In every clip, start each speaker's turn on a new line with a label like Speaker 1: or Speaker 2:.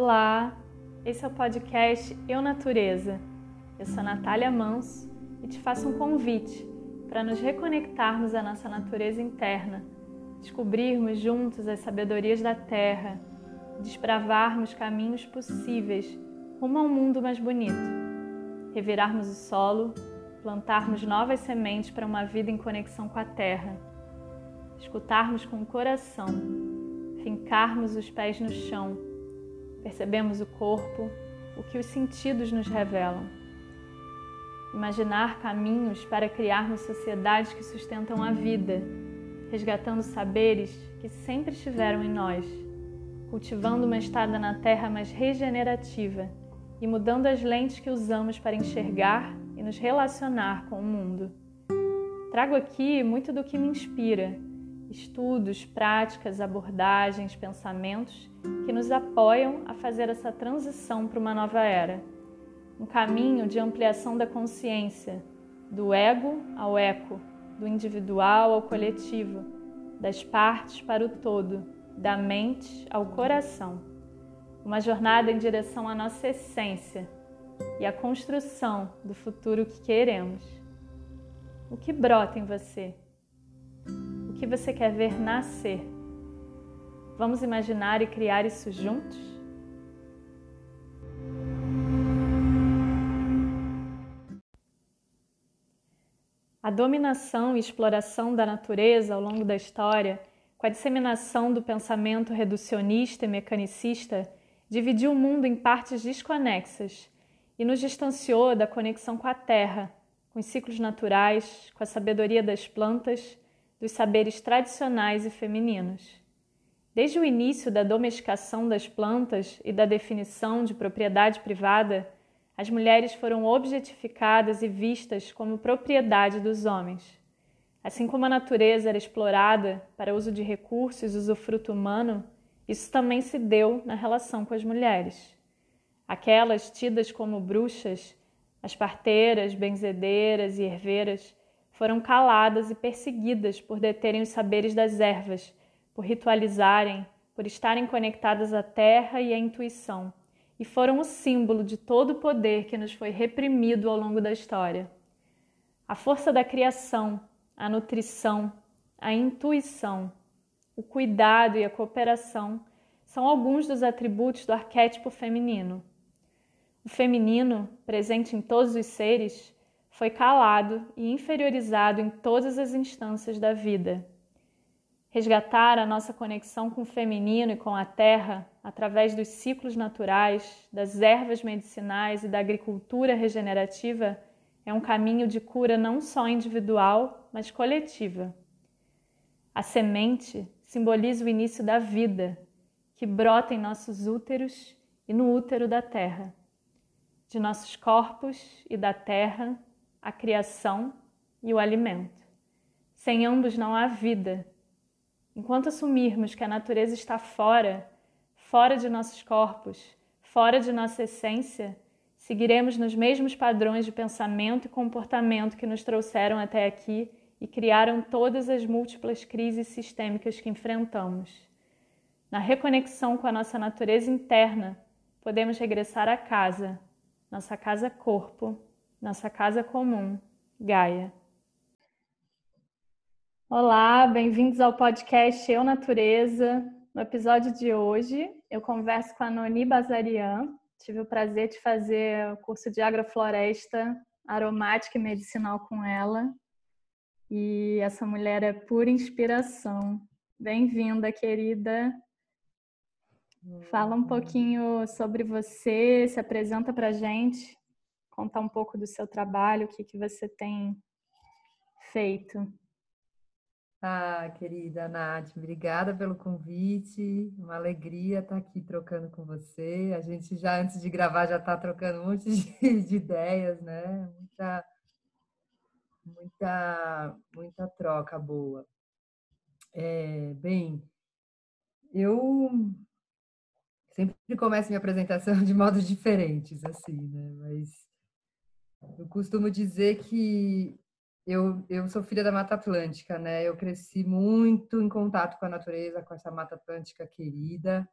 Speaker 1: Olá, esse é o podcast Eu Natureza. Eu sou Natália Manso e te faço um convite para nos reconectarmos à nossa natureza interna, descobrirmos juntos as sabedorias da Terra, desbravarmos caminhos possíveis rumo a um mundo mais bonito, revirarmos o solo, plantarmos novas sementes para uma vida em conexão com a Terra, escutarmos com o coração, fincarmos os pés no chão Percebemos o corpo, o que os sentidos nos revelam. Imaginar caminhos para criarmos sociedades que sustentam a vida, resgatando saberes que sempre estiveram em nós, cultivando uma estada na terra mais regenerativa e mudando as lentes que usamos para enxergar e nos relacionar com o mundo. Trago aqui muito do que me inspira estudos, práticas, abordagens, pensamentos que nos apoiam a fazer essa transição para uma nova era. Um caminho de ampliação da consciência, do ego ao eco, do individual ao coletivo, das partes para o todo, da mente ao coração. Uma jornada em direção à nossa essência e à construção do futuro que queremos. O que brota em você? Que você quer ver nascer. Vamos imaginar e criar isso juntos? A dominação e exploração da natureza ao longo da história, com a disseminação do pensamento reducionista e mecanicista, dividiu o mundo em partes desconexas e nos distanciou da conexão com a terra, com os ciclos naturais, com a sabedoria das plantas dos saberes tradicionais e femininos. Desde o início da domesticação das plantas e da definição de propriedade privada, as mulheres foram objetificadas e vistas como propriedade dos homens. Assim como a natureza era explorada para uso de recursos e usufruto humano, isso também se deu na relação com as mulheres. Aquelas tidas como bruxas, as parteiras, benzedeiras e herveiras, foram caladas e perseguidas por deterem os saberes das ervas, por ritualizarem, por estarem conectadas à terra e à intuição, e foram o símbolo de todo o poder que nos foi reprimido ao longo da história. A força da criação, a nutrição, a intuição, o cuidado e a cooperação são alguns dos atributos do arquétipo feminino. O feminino, presente em todos os seres, foi calado e inferiorizado em todas as instâncias da vida. Resgatar a nossa conexão com o feminino e com a terra através dos ciclos naturais, das ervas medicinais e da agricultura regenerativa é um caminho de cura não só individual, mas coletiva. A semente simboliza o início da vida, que brota em nossos úteros e no útero da terra, de nossos corpos e da terra a criação e o alimento. Sem ambos não há vida. Enquanto assumirmos que a natureza está fora, fora de nossos corpos, fora de nossa essência, seguiremos nos mesmos padrões de pensamento e comportamento que nos trouxeram até aqui e criaram todas as múltiplas crises sistêmicas que enfrentamos. Na reconexão com a nossa natureza interna, podemos regressar à casa, nossa casa corpo, nossa casa comum, Gaia. Olá, bem-vindos ao podcast Eu Natureza. No episódio de hoje, eu converso com a Noni Bazarian. Tive o prazer de fazer o curso de agrofloresta aromática e medicinal com ela. E essa mulher é pura inspiração. Bem-vinda, querida. Fala um pouquinho sobre você, se apresenta para gente contar um pouco do seu trabalho, o que, que você tem feito.
Speaker 2: Ah, querida Nath, obrigada pelo convite. Uma alegria estar aqui trocando com você. A gente já, antes de gravar, já está trocando um monte de, de, ideias, né? Muita, muita, muita troca boa. É, bem, eu sempre começo minha apresentação de modos diferentes, assim, né? Mas eu costumo dizer que eu, eu sou filha da Mata Atlântica, né? Eu cresci muito em contato com a natureza, com essa Mata Atlântica querida.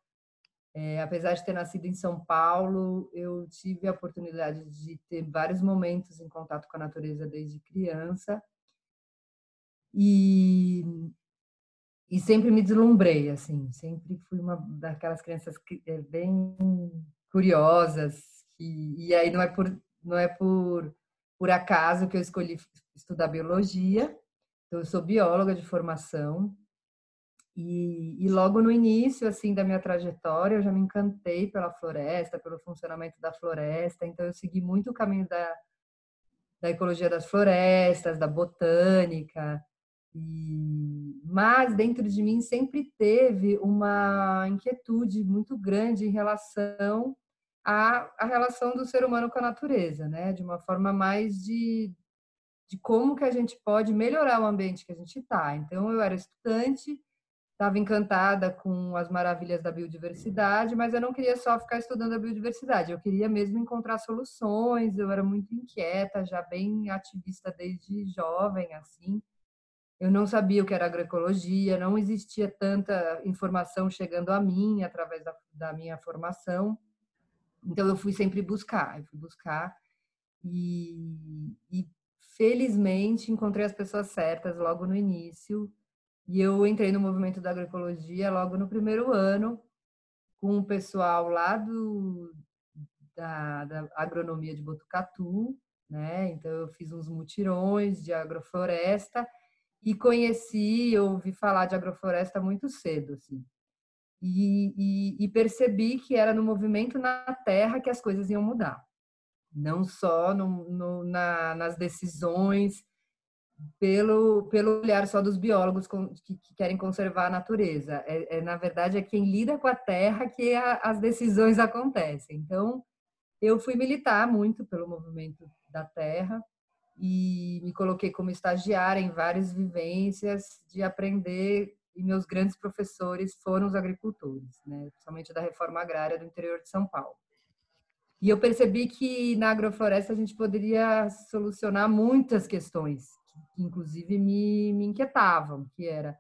Speaker 2: É, apesar de ter nascido em São Paulo, eu tive a oportunidade de ter vários momentos em contato com a natureza desde criança. E, e sempre me deslumbrei, assim, sempre fui uma daquelas crianças é, bem curiosas. E, e aí não é por não é por por acaso que eu escolhi estudar biologia. Então, eu sou bióloga de formação e, e, logo no início assim da minha trajetória eu já me encantei pela floresta, pelo funcionamento da floresta. Então eu segui muito o caminho da, da ecologia das florestas, da botânica. E, mas dentro de mim sempre teve uma inquietude muito grande em relação à, à relação do ser humano com a natureza, né? De uma forma mais de de como que a gente pode melhorar o ambiente que a gente está. Então eu era estudante estava encantada com as maravilhas da biodiversidade, mas eu não queria só ficar estudando a biodiversidade, eu queria mesmo encontrar soluções. Eu era muito inquieta, já bem ativista desde jovem, assim. Eu não sabia o que era agroecologia, não existia tanta informação chegando a mim através da, da minha formação. Então eu fui sempre buscar, eu fui buscar e, e felizmente encontrei as pessoas certas logo no início e eu entrei no movimento da agroecologia logo no primeiro ano, com o pessoal lá do, da, da agronomia de Botucatu, né? Então eu fiz uns mutirões de agrofloresta e conheci, ouvi falar de agrofloresta muito cedo, assim. E, e, e, percebi que era no movimento na terra que as coisas iam mudar, não só no, no, na, nas decisões pelo, pelo olhar só dos biólogos que, que querem conservar a natureza. É, é, na verdade, é quem lida com a terra que a, as decisões acontecem. Então, eu fui militar muito pelo movimento da terra e me coloquei como estagiária em várias vivências de aprender e meus grandes professores foram os agricultores, né, principalmente da reforma agrária do interior de São Paulo. E eu percebi que na agrofloresta a gente poderia solucionar muitas questões que inclusive me, me inquietavam, que era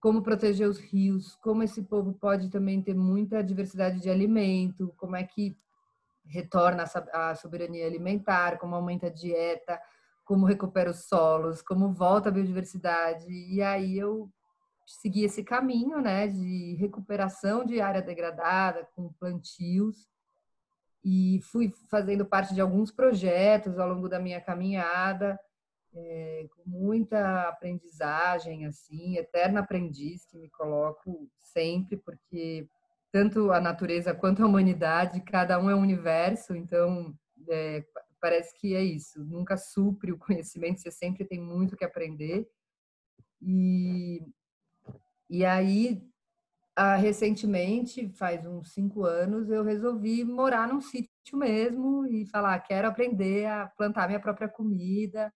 Speaker 2: como proteger os rios, como esse povo pode também ter muita diversidade de alimento, como é que retorna a soberania alimentar, como aumenta a dieta, como recupera os solos, como volta a biodiversidade. E aí eu segui esse caminho, né, de recuperação de área degradada com plantios e fui fazendo parte de alguns projetos ao longo da minha caminhada é, com muita aprendizagem, assim, eterna aprendiz que me coloco sempre, porque tanto a natureza quanto a humanidade, cada um é um universo, então é, parece que é isso, nunca supre o conhecimento, você sempre tem muito que aprender. E, e aí, ah, recentemente, faz uns cinco anos, eu resolvi morar num sítio mesmo e falar, quero aprender a plantar minha própria comida,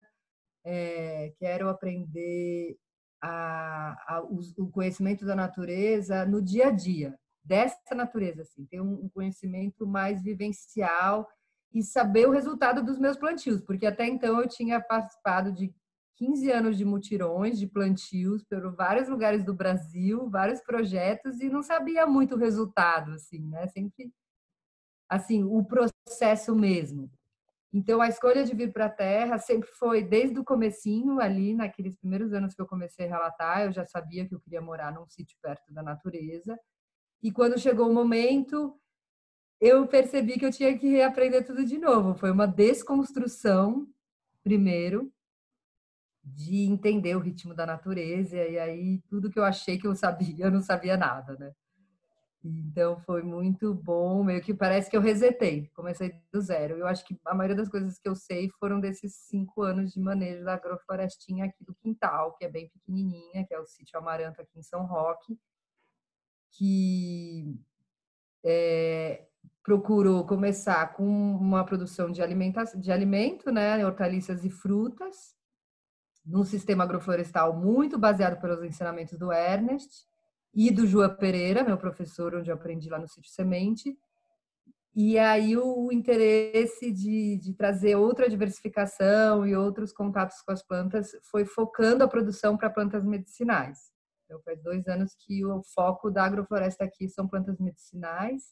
Speaker 2: é, quero aprender a, a, o, o, conhecimento da natureza no dia a dia, dessa natureza, assim, ter um, um conhecimento mais vivencial e saber o resultado dos meus plantios, porque até então eu tinha participado de 15 anos de mutirões, de plantios, por vários lugares do Brasil, vários projetos, e não sabia muito o resultado, assim, né? Sempre, assim, o processo mesmo. Então, a escolha de vir para a Terra sempre foi desde o comecinho, ali naqueles primeiros anos que eu comecei a relatar, eu já sabia que eu queria morar num sítio perto da natureza. E quando chegou o momento, eu percebi que eu tinha que reaprender tudo de novo. Foi uma desconstrução, primeiro, de entender o ritmo da natureza. E aí, tudo que eu achei que eu sabia, eu não sabia nada, né? Então foi muito bom, meio que parece que eu resetei, comecei do zero. Eu acho que a maioria das coisas que eu sei foram desses cinco anos de manejo da agroflorestinha aqui do quintal, que é bem pequenininha, que é o sítio Amaranto aqui em São Roque, que é, procurou começar com uma produção de, alimentação, de alimento, né, hortaliças e frutas, num sistema agroflorestal muito baseado pelos ensinamentos do Ernest, e do João Pereira, meu professor, onde eu aprendi lá no Sítio Semente. E aí o interesse de, de trazer outra diversificação e outros contatos com as plantas foi focando a produção para plantas medicinais. Então, faz dois anos que o foco da agrofloresta aqui são plantas medicinais.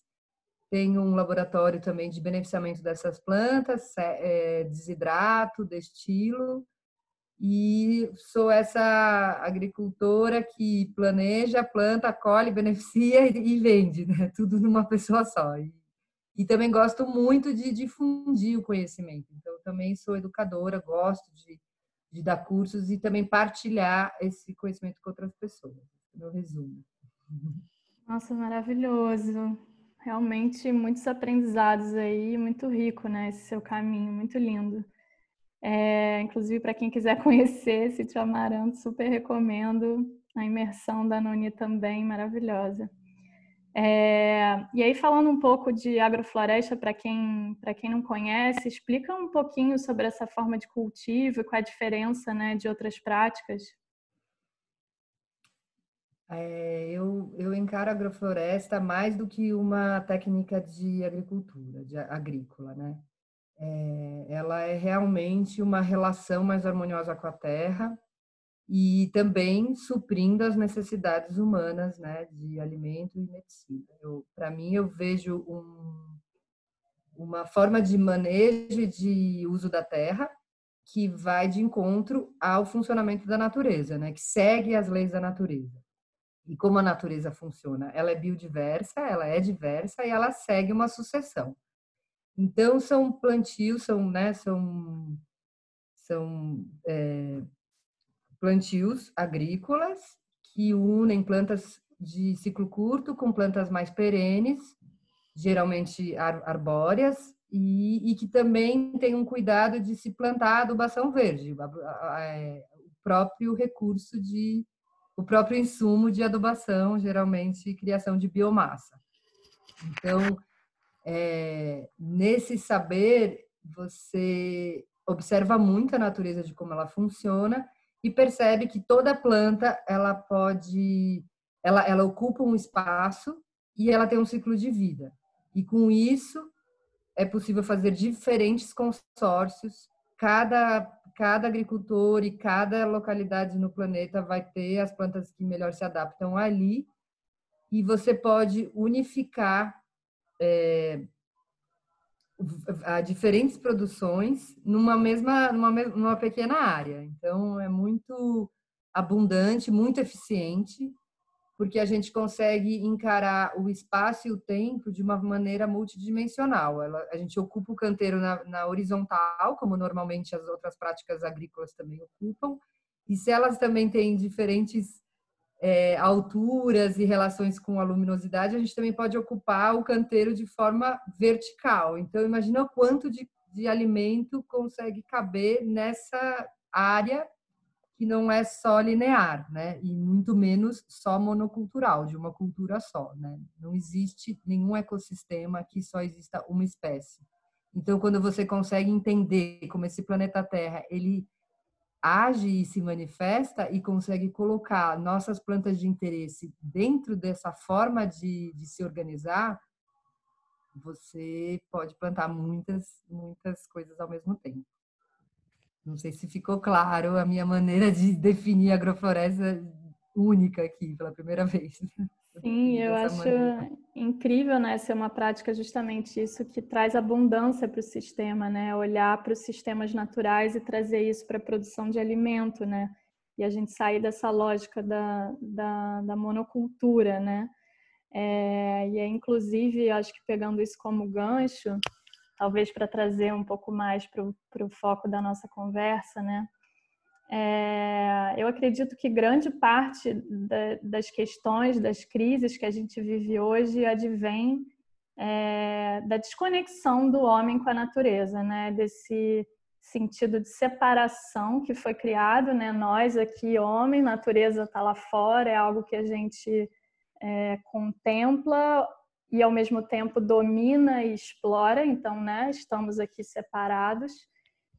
Speaker 2: tenho um laboratório também de beneficiamento dessas plantas, é, desidrato, destilo, e sou essa agricultora que planeja, planta, colhe, beneficia e vende, né? tudo numa pessoa só. E, e também gosto muito de difundir o conhecimento. Então, também sou educadora, gosto de, de dar cursos e também partilhar esse conhecimento com outras pessoas. Meu resumo.
Speaker 1: Nossa, maravilhoso. Realmente muitos aprendizados aí, muito rico, né? Esse seu caminho, muito lindo. É, inclusive, para quem quiser conhecer Sítio Amaranto, super recomendo. A imersão da Noni também, maravilhosa. É, e aí, falando um pouco de agrofloresta, para quem, quem não conhece, explica um pouquinho sobre essa forma de cultivo e qual a diferença né, de outras práticas.
Speaker 2: É, eu, eu encaro a agrofloresta mais do que uma técnica de agricultura, de agrícola, né? É, ela é realmente uma relação mais harmoniosa com a terra e também suprindo as necessidades humanas, né, de alimento e medicina. Para mim, eu vejo um, uma forma de manejo e de uso da terra que vai de encontro ao funcionamento da natureza, né, que segue as leis da natureza. E como a natureza funciona? Ela é biodiversa, ela é diversa e ela segue uma sucessão. Então, são plantios, são, né, são, são é, plantios agrícolas que unem plantas de ciclo curto com plantas mais perenes, geralmente arbóreas, e, e, que também tem um cuidado de se plantar adubação verde, é, o próprio recurso de, o próprio insumo de adubação, geralmente criação de biomassa. Então, é, nesse saber, você observa muito a natureza de como ela funciona e percebe que toda planta ela pode, ela, ela ocupa um espaço e ela tem um ciclo de vida. E com isso é possível fazer diferentes consórcios. Cada cada agricultor e cada localidade no planeta vai ter as plantas que melhor se adaptam ali e você pode unificar é, a diferentes produções numa mesma numa, numa pequena área. Então é muito abundante, muito eficiente, porque a gente consegue encarar o espaço e o tempo de uma maneira multidimensional. Ela, a gente ocupa o canteiro na, na horizontal, como normalmente as outras práticas agrícolas também ocupam, e se elas também têm diferentes é, alturas e relações com a luminosidade, a gente também pode ocupar o canteiro de forma vertical. Então, imagina o quanto de, de alimento consegue caber nessa área que não é só linear, né? E muito menos só monocultural, de uma cultura só, né? Não existe nenhum ecossistema que só exista uma espécie. Então, quando você consegue entender como esse planeta Terra, ele age e se manifesta e consegue colocar nossas plantas de interesse dentro dessa forma de, de se organizar, você pode plantar muitas, muitas coisas ao mesmo tempo. Não sei se ficou claro a minha maneira de definir agrofloresta única aqui pela primeira vez.
Speaker 1: Sim, eu acho maneira. incrível, né, ser uma prática justamente isso que traz abundância para o sistema, né, olhar para os sistemas naturais e trazer isso para a produção de alimento, né, e a gente sair dessa lógica da, da, da monocultura, né, é, e é inclusive, acho que pegando isso como gancho, talvez para trazer um pouco mais para o foco da nossa conversa, né, é, eu acredito que grande parte da, das questões, das crises que a gente vive hoje advém é, da desconexão do homem com a natureza, né? Desse sentido de separação que foi criado, né? Nós aqui, homem, natureza está lá fora, é algo que a gente é, contempla e ao mesmo tempo domina e explora, então, né? Estamos aqui separados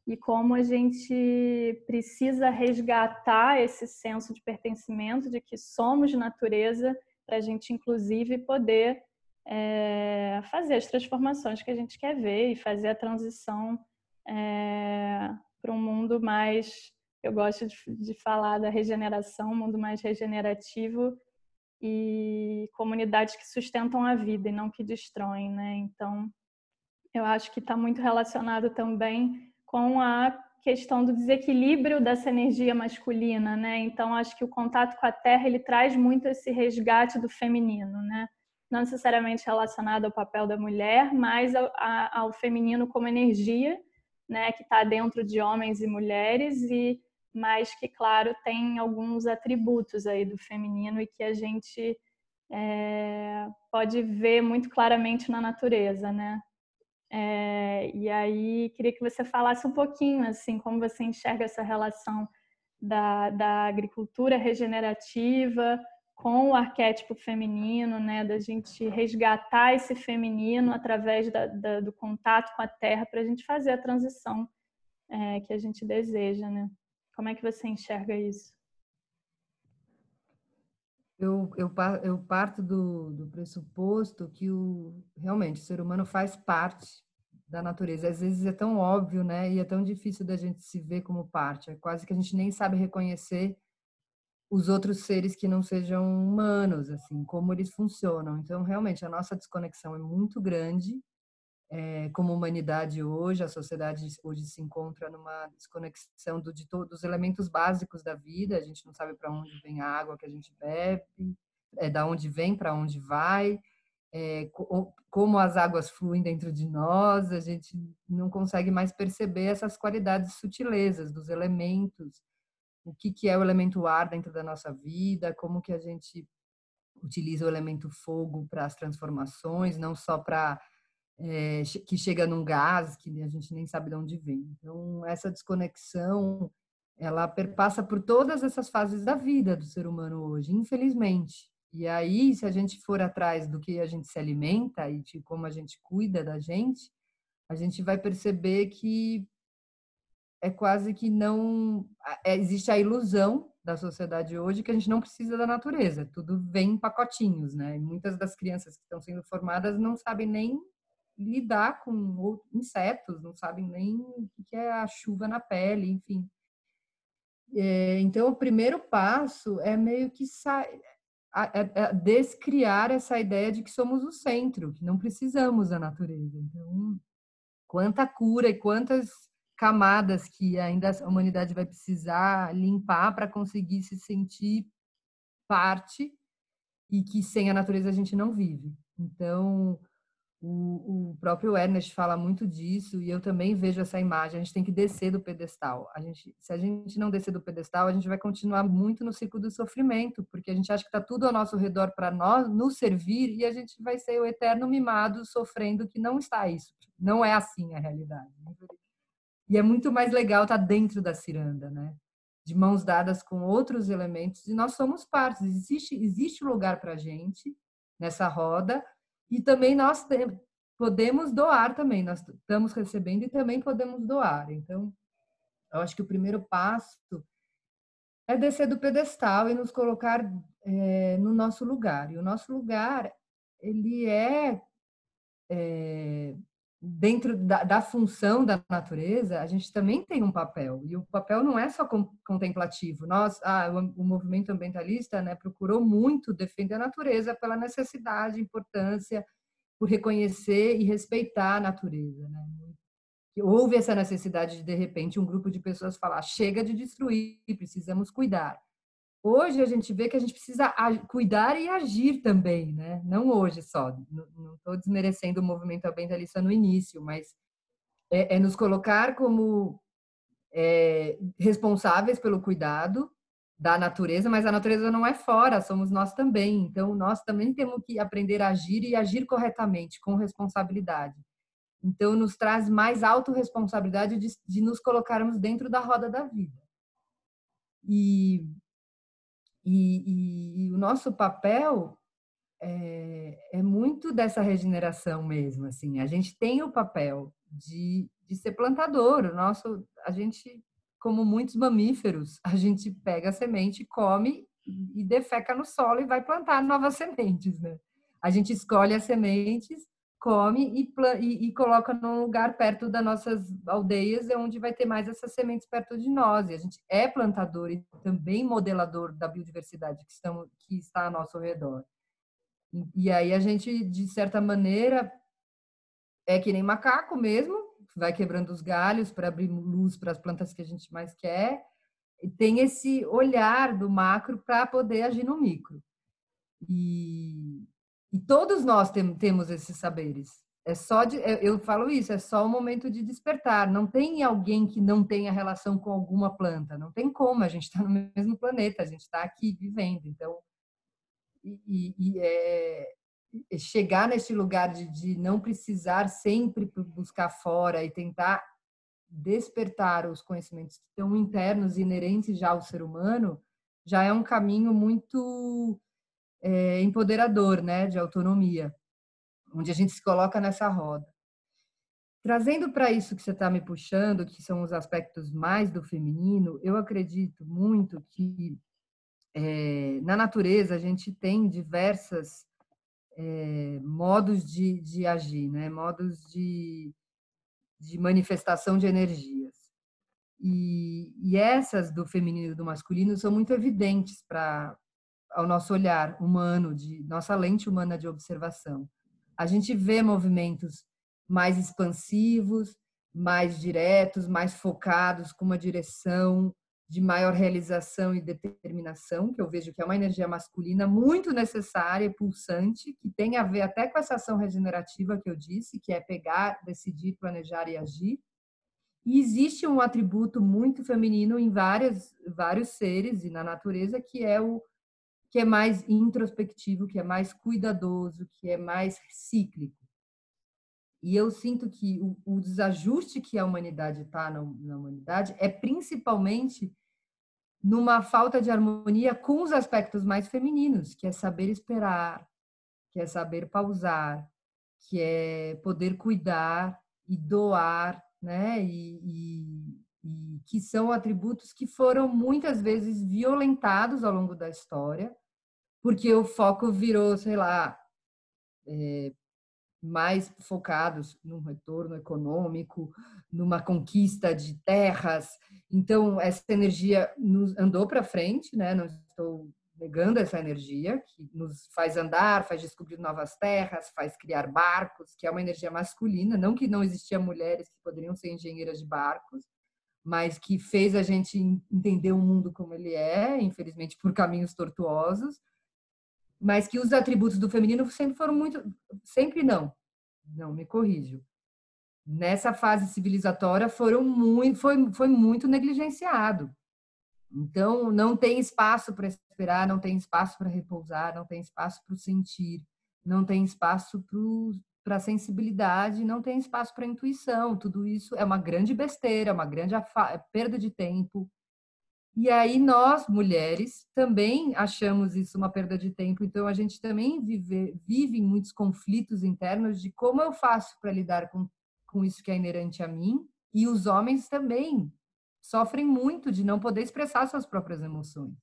Speaker 1: e como a gente precisa resgatar esse senso de pertencimento, de que somos natureza, para a gente, inclusive, poder é, fazer as transformações que a gente quer ver e fazer a transição é, para um mundo mais. Eu gosto de, de falar da regeneração, um mundo mais regenerativo e comunidades que sustentam a vida e não que destroem, né? Então, eu acho que está muito relacionado também com a questão do desequilíbrio dessa energia masculina, né? Então, acho que o contato com a Terra ele traz muito esse resgate do feminino, né? Não necessariamente relacionado ao papel da mulher, mas ao, ao feminino como energia, né? Que está dentro de homens e mulheres e mas que, claro, tem alguns atributos aí do feminino e que a gente é, pode ver muito claramente na natureza, né? É, e aí queria que você falasse um pouquinho assim como você enxerga essa relação da, da agricultura regenerativa com o arquétipo feminino, né, da gente resgatar esse feminino através da, da, do contato com a terra para a gente fazer a transição é, que a gente deseja, né? Como é que você enxerga isso?
Speaker 2: Eu, eu, eu parto do, do pressuposto que o, realmente o ser humano faz parte da natureza. Às vezes é tão óbvio, né? E é tão difícil da gente se ver como parte. É quase que a gente nem sabe reconhecer os outros seres que não sejam humanos, assim, como eles funcionam. Então, realmente, a nossa desconexão é muito grande é, como humanidade hoje, a sociedade hoje se encontra numa desconexão do, de todos os elementos básicos da vida. A gente não sabe para onde vem a água que a gente bebe, é, da onde vem, para onde vai, é, como as águas fluem dentro de nós. A gente não consegue mais perceber essas qualidades sutilezas dos elementos, o que, que é o elemento ar dentro da nossa vida, como que a gente utiliza o elemento fogo para as transformações, não só para é, que chega num gás que a gente nem sabe de onde vem. Então, essa desconexão, ela perpassa por todas essas fases da vida do ser humano hoje, infelizmente. E aí, se a gente for atrás do que a gente se alimenta e de como a gente cuida da gente, a gente vai perceber que é quase que não é, existe a ilusão da sociedade hoje que a gente não precisa da natureza, tudo vem em pacotinhos, né? E muitas das crianças que estão sendo formadas não sabem nem lidar com insetos, não sabem nem o que é a chuva na pele, enfim. É, então, o primeiro passo é meio que descriar essa ideia de que somos o centro, que não precisamos da natureza. Então, quanta cura e quantas camadas que ainda a humanidade vai precisar limpar para conseguir se sentir parte e que sem a natureza a gente não vive. Então, o, o, próprio Ernest fala muito disso e eu também vejo essa imagem. A gente tem que descer do pedestal. A gente, se a gente não descer do pedestal, a gente vai continuar muito no ciclo do sofrimento, porque a gente acha que está tudo ao nosso redor para nós nos servir e a gente vai ser o eterno mimado sofrendo que não está isso. Não é assim a realidade. E é muito mais legal estar tá dentro da ciranda, né? De mãos dadas com outros elementos e nós somos partes. Existe existe lugar para gente nessa roda e também nós podemos doar também, nós estamos recebendo e também podemos doar. Então, eu acho que o primeiro passo é descer do pedestal e nos colocar é, no nosso lugar. E o nosso lugar, ele é, é dentro da, da, função da natureza, a gente também tem um papel. E o papel não é só contemplativo. Nós, ah, o, o, movimento ambientalista né, procurou muito defender a natureza pela necessidade, importância, por reconhecer e respeitar a natureza. Né? Houve essa necessidade de, de repente, um grupo de pessoas falar: chega de destruir, precisamos cuidar. Hoje a gente vê que a gente precisa cuidar e agir também, né? Não hoje só. Não estou desmerecendo o movimento ambientalista no início, mas é, é nos colocar como é, responsáveis pelo cuidado da natureza, mas a natureza não é fora, somos nós também. Então, nós também temos que aprender a agir e agir corretamente, com responsabilidade. Então, nos traz mais autorresponsabilidade de, de nos colocarmos dentro da roda da vida. E e, e, e o nosso papel é, é, muito dessa regeneração mesmo, assim. A gente tem o papel de, de ser plantador. O nosso, a gente, como muitos mamíferos, a gente pega a semente, come e defeca no solo e vai plantar novas sementes, né? A gente escolhe as sementes come e, e, e, coloca num lugar perto das nossas aldeias, é onde vai ter mais essas sementes perto de nós. E a gente é plantador e também modelador da biodiversidade que, estamos, que está ao nosso redor. E, e aí a gente, de certa maneira, é que nem macaco mesmo, vai quebrando os galhos para abrir luz para as plantas que a gente mais quer. E tem esse olhar do macro para poder agir no micro. E, e todos nós tem, temos esses saberes. É só de, eu falo isso, é só o momento de despertar. Não tem alguém que não tenha relação com alguma planta. Não tem como. A gente está no mesmo planeta, a gente está aqui vivendo. Então, e, e é, chegar nesse lugar de, de não precisar sempre buscar fora e tentar despertar os conhecimentos que estão internos e inerentes já ao ser humano, já é um caminho muito é, empoderador, né, de autonomia, onde a gente se coloca nessa roda. Trazendo para isso que você está me puxando, que são os aspectos mais do feminino, eu acredito muito que é, na natureza a gente tem diversas é, modos de, de agir, né? modos de, de manifestação de energias. E, e essas do feminino e do masculino são muito evidentes para ao nosso olhar humano, de nossa lente humana de observação. A gente vê movimentos mais expansivos, mais diretos, mais focados, com uma direção de maior realização e determinação, que eu vejo que é uma energia masculina muito necessária e pulsante, que tem a ver até com essa ação regenerativa que eu disse, que é pegar, decidir, planejar e agir. E existe um atributo muito feminino em várias, vários seres e na natureza, que é o que é mais introspectivo, que é mais cuidadoso, que é mais cíclico. E eu sinto que o, o desajuste que a humanidade está na, na humanidade é principalmente numa falta de harmonia com os aspectos mais femininos, que é saber esperar, que é saber pausar, que é poder cuidar e doar, né? E, e, e que são atributos que foram muitas vezes violentados ao longo da história, porque o foco virou, sei lá, é, mais focados num retorno econômico, numa conquista de terras. Então, essa energia nos andou para frente, né? não estou negando essa energia, que nos faz andar, faz descobrir novas terras, faz criar barcos, que é uma energia masculina, não que não existiam mulheres que poderiam ser engenheiras de barcos, mas que fez a gente entender o mundo como ele é, infelizmente por caminhos tortuosos, mas que os atributos do feminino sempre foram muito, sempre não, não me corrijo. Nessa fase civilizatória foram muito, foi, foi muito negligenciado. Então não tem espaço para esperar, não tem espaço para repousar, não tem espaço para sentir, não tem espaço para sensibilidade, não tem espaço para intuição. Tudo isso é uma grande besteira, uma grande perda de tempo, e aí nós, mulheres, também achamos isso uma perda de tempo. Então a gente também vive, vive muitos conflitos internos de como eu faço para lidar com, com isso que é inerente a mim. E os homens também sofrem muito de não poder expressar suas próprias emoções.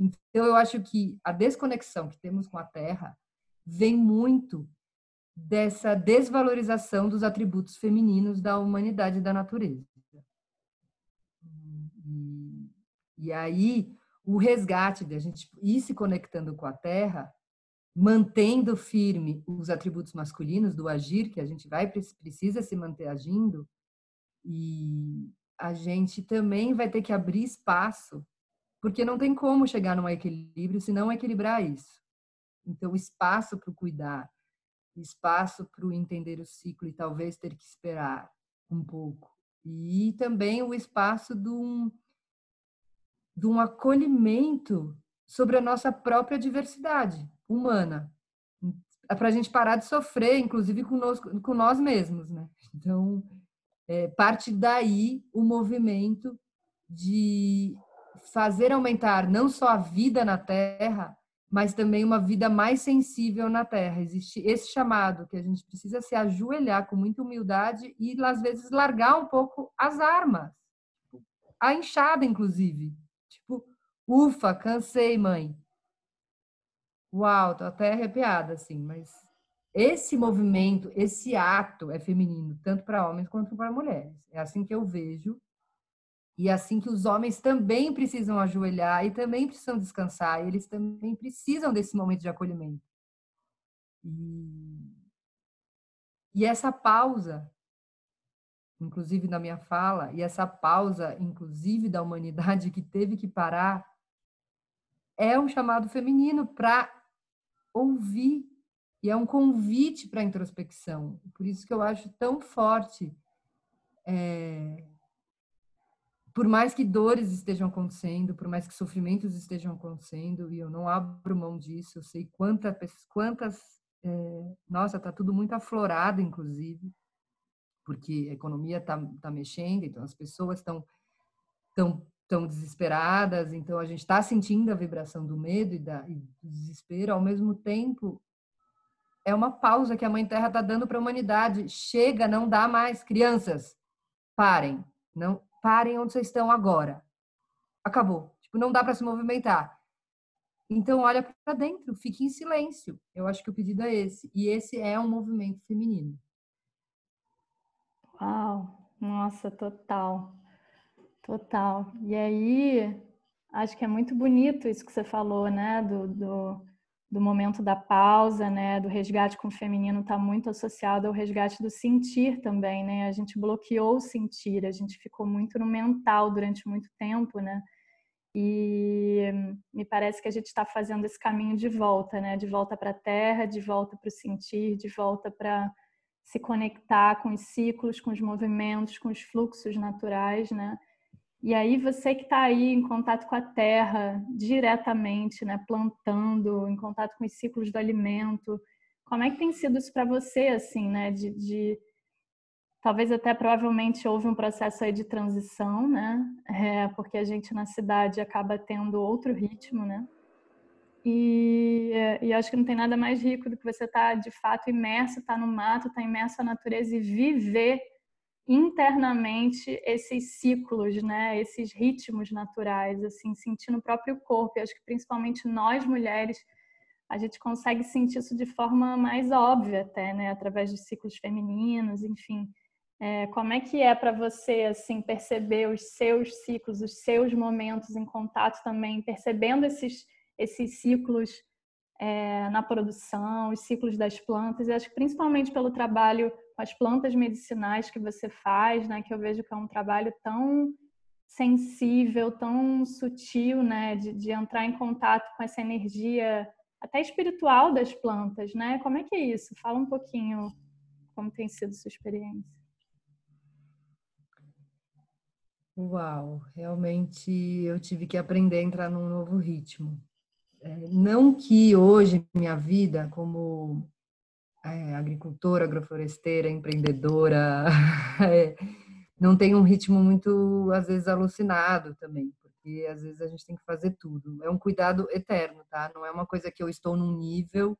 Speaker 2: Então eu acho que a desconexão que temos com a Terra vem muito dessa desvalorização dos atributos femininos da humanidade e da natureza. E aí, o resgate de a gente ir se conectando com a terra, mantendo firme os atributos masculinos do agir, que a gente vai precisa se manter agindo, e a gente também vai ter que abrir espaço, porque não tem como chegar num equilíbrio se não equilibrar isso. Então, espaço para o cuidar, espaço para o entender o ciclo e talvez ter que esperar um pouco. E também o espaço de um, de um acolhimento sobre a nossa própria diversidade humana, para a gente parar de sofrer, inclusive conosco, com nós mesmos, né? Então, é, parte daí o movimento de fazer aumentar não só a vida na Terra, mas também uma vida mais sensível na Terra. Existe esse chamado que a gente precisa se ajoelhar com muita humildade e às vezes largar um pouco as armas, a enxada, inclusive, Tipo, ufa, cansei, mãe. Uau, tô até arrepiada, assim, mas esse movimento, esse ato é feminino, tanto para homens quanto para mulheres. É assim que eu vejo. E assim que os homens também precisam ajoelhar e também precisam descansar, e eles também precisam desse momento de acolhimento. E, e essa pausa, inclusive na minha fala, e essa pausa, inclusive da humanidade que teve que parar, é um chamado feminino para ouvir e é um convite para introspecção. Por isso que eu acho tão forte. É... Por mais que dores estejam acontecendo, por mais que sofrimentos estejam acontecendo, e eu não abro mão disso, eu sei quantas, quantas é... nossa, está tudo muito aflorado, inclusive, porque a economia está tá mexendo, então as pessoas estão tão, tão desesperadas, então a gente está sentindo a vibração do medo e, da, e do desespero, ao mesmo tempo é uma pausa que a Mãe Terra está dando para a humanidade. Chega, não dá mais. Crianças, parem. Não parem onde vocês estão agora. Acabou. Tipo, não dá para se movimentar. Então, olha para dentro, fique em silêncio. Eu acho que o pedido é esse. E esse é um movimento feminino.
Speaker 1: Uau! Nossa, total. Total. E aí, acho que é muito bonito isso que você falou, né? Do, do do momento da pausa, né, do resgate com o feminino está muito associado ao resgate do sentir também, né? A gente bloqueou o sentir, a gente ficou muito no mental durante muito tempo, né? E me parece que a gente está fazendo esse caminho de volta, né? De volta para a terra, de volta para o sentir, de volta para se conectar com os ciclos, com os movimentos, com os fluxos naturais, né? E aí você que está aí em contato com a terra diretamente, né, plantando, em contato com os ciclos do alimento, como é que tem sido isso para você, assim, né, de, de, talvez até provavelmente houve um processo aí de transição, né, é, porque a gente na cidade acaba tendo outro ritmo, né, e, e acho que não tem nada mais rico do que você estar tá, de fato imerso, estar tá no mato, estar tá imerso na natureza e viver internamente esses ciclos, né, esses ritmos naturais, assim, sentindo o próprio corpo. E acho que principalmente nós mulheres a gente consegue sentir isso de forma mais óbvia até, né, através de ciclos femininos, enfim. É, como é que é para você assim perceber os seus ciclos, os seus momentos em contato também, percebendo esses esses ciclos é, na produção, os ciclos das plantas? E acho que principalmente pelo trabalho com as plantas medicinais que você faz, né? Que eu vejo que é um trabalho tão sensível, tão sutil, né? De, de entrar em contato com essa energia até espiritual das plantas, né? Como é que é isso? Fala um pouquinho como tem sido sua experiência.
Speaker 2: Uau, realmente eu tive que aprender a entrar num novo ritmo. É, não que hoje minha vida como é, agricultora, agrofloresteira, empreendedora, é, não tem um ritmo muito, às vezes, alucinado também, porque às vezes a gente tem que fazer tudo. É um cuidado eterno, tá? Não é uma coisa que eu estou num nível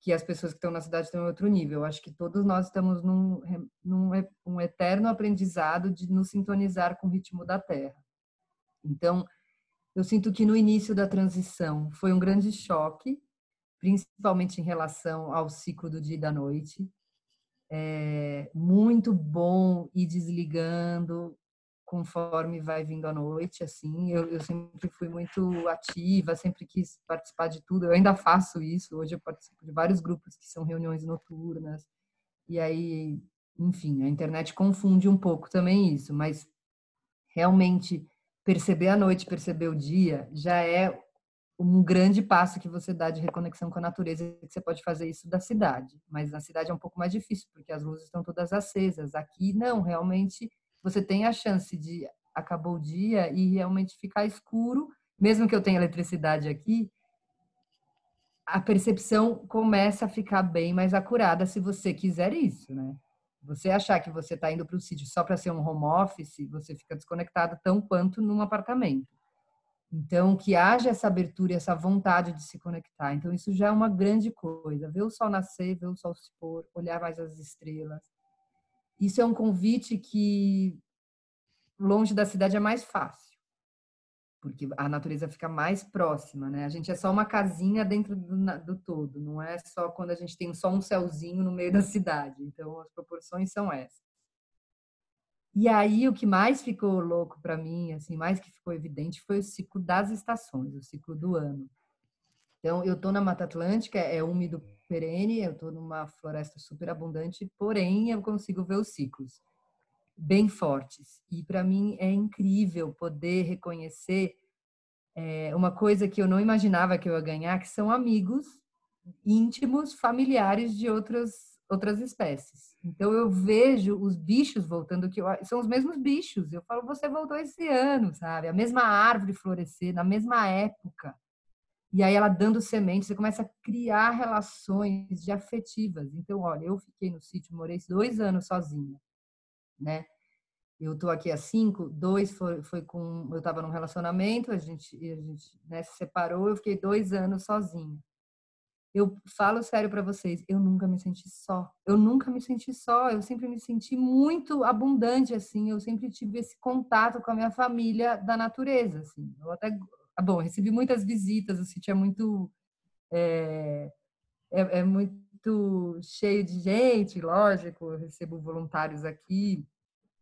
Speaker 2: que as pessoas que estão na cidade estão em outro nível. Eu acho que todos nós estamos num, num um eterno aprendizado de nos sintonizar com o ritmo da Terra. Então, eu sinto que no início da transição foi um grande choque, principalmente em relação ao ciclo do dia e da noite. É muito bom ir desligando conforme vai vindo a noite, assim. Eu, eu, sempre fui muito ativa, sempre quis participar de tudo. Eu ainda faço isso. Hoje eu participo de vários grupos que são reuniões noturnas. E aí, enfim, a internet confunde um pouco também isso, mas realmente perceber a noite, perceber o dia, já é um grande passo que você dá de reconexão com a natureza, que você pode fazer isso da cidade. Mas na cidade é um pouco mais difícil, porque as luzes estão todas acesas. Aqui, não, realmente você tem a chance de acabou o dia e realmente ficar escuro, mesmo que eu tenha eletricidade aqui, a percepção começa a ficar bem mais acurada se você quiser isso, né? Você achar que você está indo para o sítio só para ser um home office, você fica desconectado tão quanto num apartamento. Então, que haja essa abertura e essa vontade de se conectar. Então, isso já é uma grande coisa. Ver o sol nascer, ver o sol se pôr, olhar mais as estrelas. Isso é um convite que longe da cidade é mais fácil. Porque a natureza fica mais próxima, né? A gente é só uma casinha dentro do, do, todo, não é só quando a gente tem só um céuzinho no meio da cidade. Então, as proporções são essas. E aí, o que mais ficou louco para mim, assim, mais que ficou evidente, foi o ciclo das estações, o ciclo do ano. Então, eu estou na Mata Atlântica, é úmido perene, eu estou numa floresta super abundante, porém, eu consigo ver os ciclos bem fortes. E para mim é incrível poder reconhecer é, uma coisa que eu não imaginava que eu ia ganhar, que são amigos íntimos, familiares de outras outras espécies. Então eu vejo os bichos voltando que eu, são os mesmos bichos. Eu falo, você voltou esse ano, sabe? A mesma árvore florescer na mesma época. E aí ela dando sementes, você começa a criar relações de afetivas. Então, olha, eu fiquei no sítio, morei dois anos sozinha né? Eu tô aqui há cinco, dois foi, foi com. Eu estava num relacionamento, a gente, a gente né, se separou, eu fiquei dois anos sozinha. Eu falo sério para vocês, eu nunca me senti só. Eu nunca me senti só, eu sempre me senti muito abundante, assim. Eu sempre tive esse contato com a minha família da natureza, assim. Eu até. Ah, bom, recebi muitas visitas, o sítio é muito. É, é, é muito muito cheio de gente, lógico, eu recebo voluntários aqui.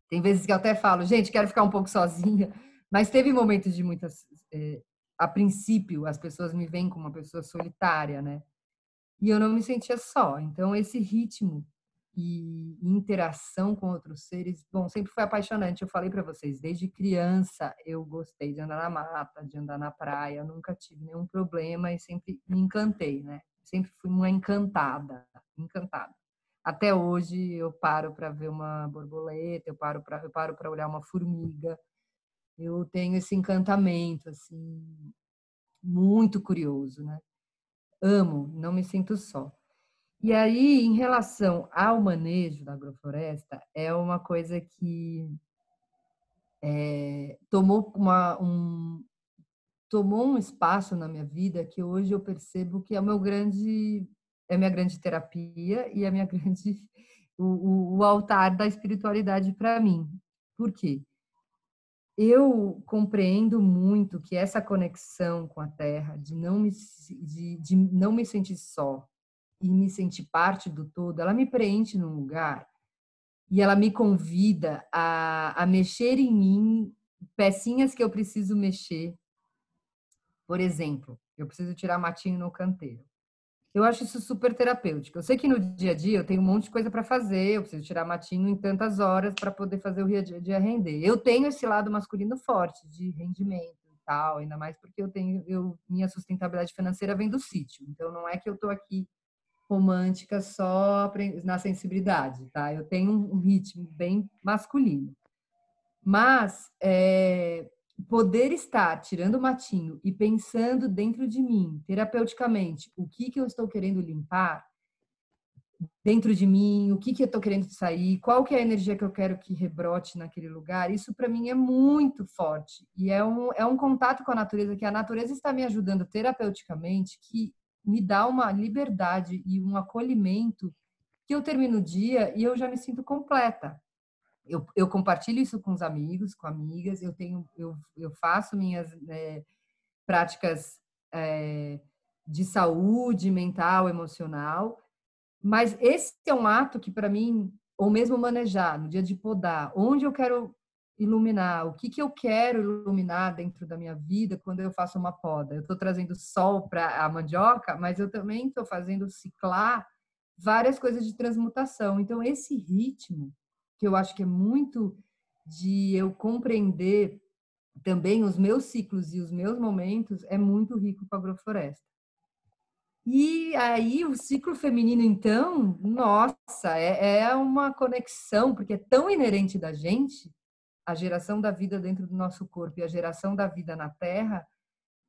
Speaker 2: Tem vezes que eu até falo, gente, quero ficar um pouco sozinha, mas teve momentos de muitas. É, a princípio, as pessoas me veem como uma pessoa solitária, né? E eu não me sentia só. Então, esse ritmo e interação com outros seres, bom, sempre foi apaixonante. Eu falei para vocês, desde criança eu gostei de andar na mata, de andar na praia, nunca tive nenhum problema e sempre me encantei, né? Sempre fui uma encantada, encantada. Até hoje eu paro para ver uma borboleta, eu paro para eu paro para olhar uma formiga. Eu tenho esse encantamento assim muito curioso, né? Amo, não me sinto só. E aí, em relação ao manejo da agrofloresta, é uma coisa que é, tomou uma, um, tomou um espaço na minha vida que hoje eu percebo que é o meu grande é a minha grande terapia e a minha grande o, o, altar da espiritualidade para mim. Por quê? Eu compreendo muito que essa conexão com a Terra, de não me, de, de não me sentir só e me sentir parte do todo, ela me preenche num lugar e ela me convida a, a mexer em mim pecinhas que eu preciso mexer por exemplo, eu preciso tirar matinho no canteiro. Eu acho isso super terapêutico. Eu sei que no dia a dia eu tenho um monte de coisa para fazer, eu preciso tirar matinho em tantas horas para poder fazer o dia a dia render. Eu tenho esse lado masculino forte de rendimento e tal, ainda mais porque eu tenho eu minha sustentabilidade financeira vem do sítio. Então não é que eu tô aqui romântica só na sensibilidade, tá? Eu tenho um ritmo bem masculino. Mas é, poder estar tirando o matinho e pensando dentro de mim, terapeuticamente, o que, que eu estou querendo limpar dentro de mim, o que, que eu estou querendo sair, qual que é a energia que eu quero que rebrote naquele lugar, isso para mim é muito forte. E é um, é um contato com a natureza, que a natureza está me ajudando terapeuticamente, que me dá uma liberdade e um acolhimento que eu termino o dia e eu já me sinto completa eu, eu compartilho isso com os amigos, com amigas, eu tenho, eu, eu faço minhas é, práticas é, de saúde mental, emocional, mas esse é um ato que para mim, ou mesmo manejar no dia de podar, onde eu quero iluminar, o que, que eu quero iluminar dentro da minha vida quando eu faço uma poda. Eu estou trazendo sol para a mandioca, mas eu também estou fazendo ciclar várias coisas de transmutação. Então, esse ritmo que eu acho que é muito de eu compreender também os meus ciclos e os meus momentos, é muito rico para a agrofloresta. E aí o ciclo feminino, então, nossa, é, é uma conexão, porque é tão inerente da gente, a geração da vida dentro do nosso corpo e a geração da vida na Terra,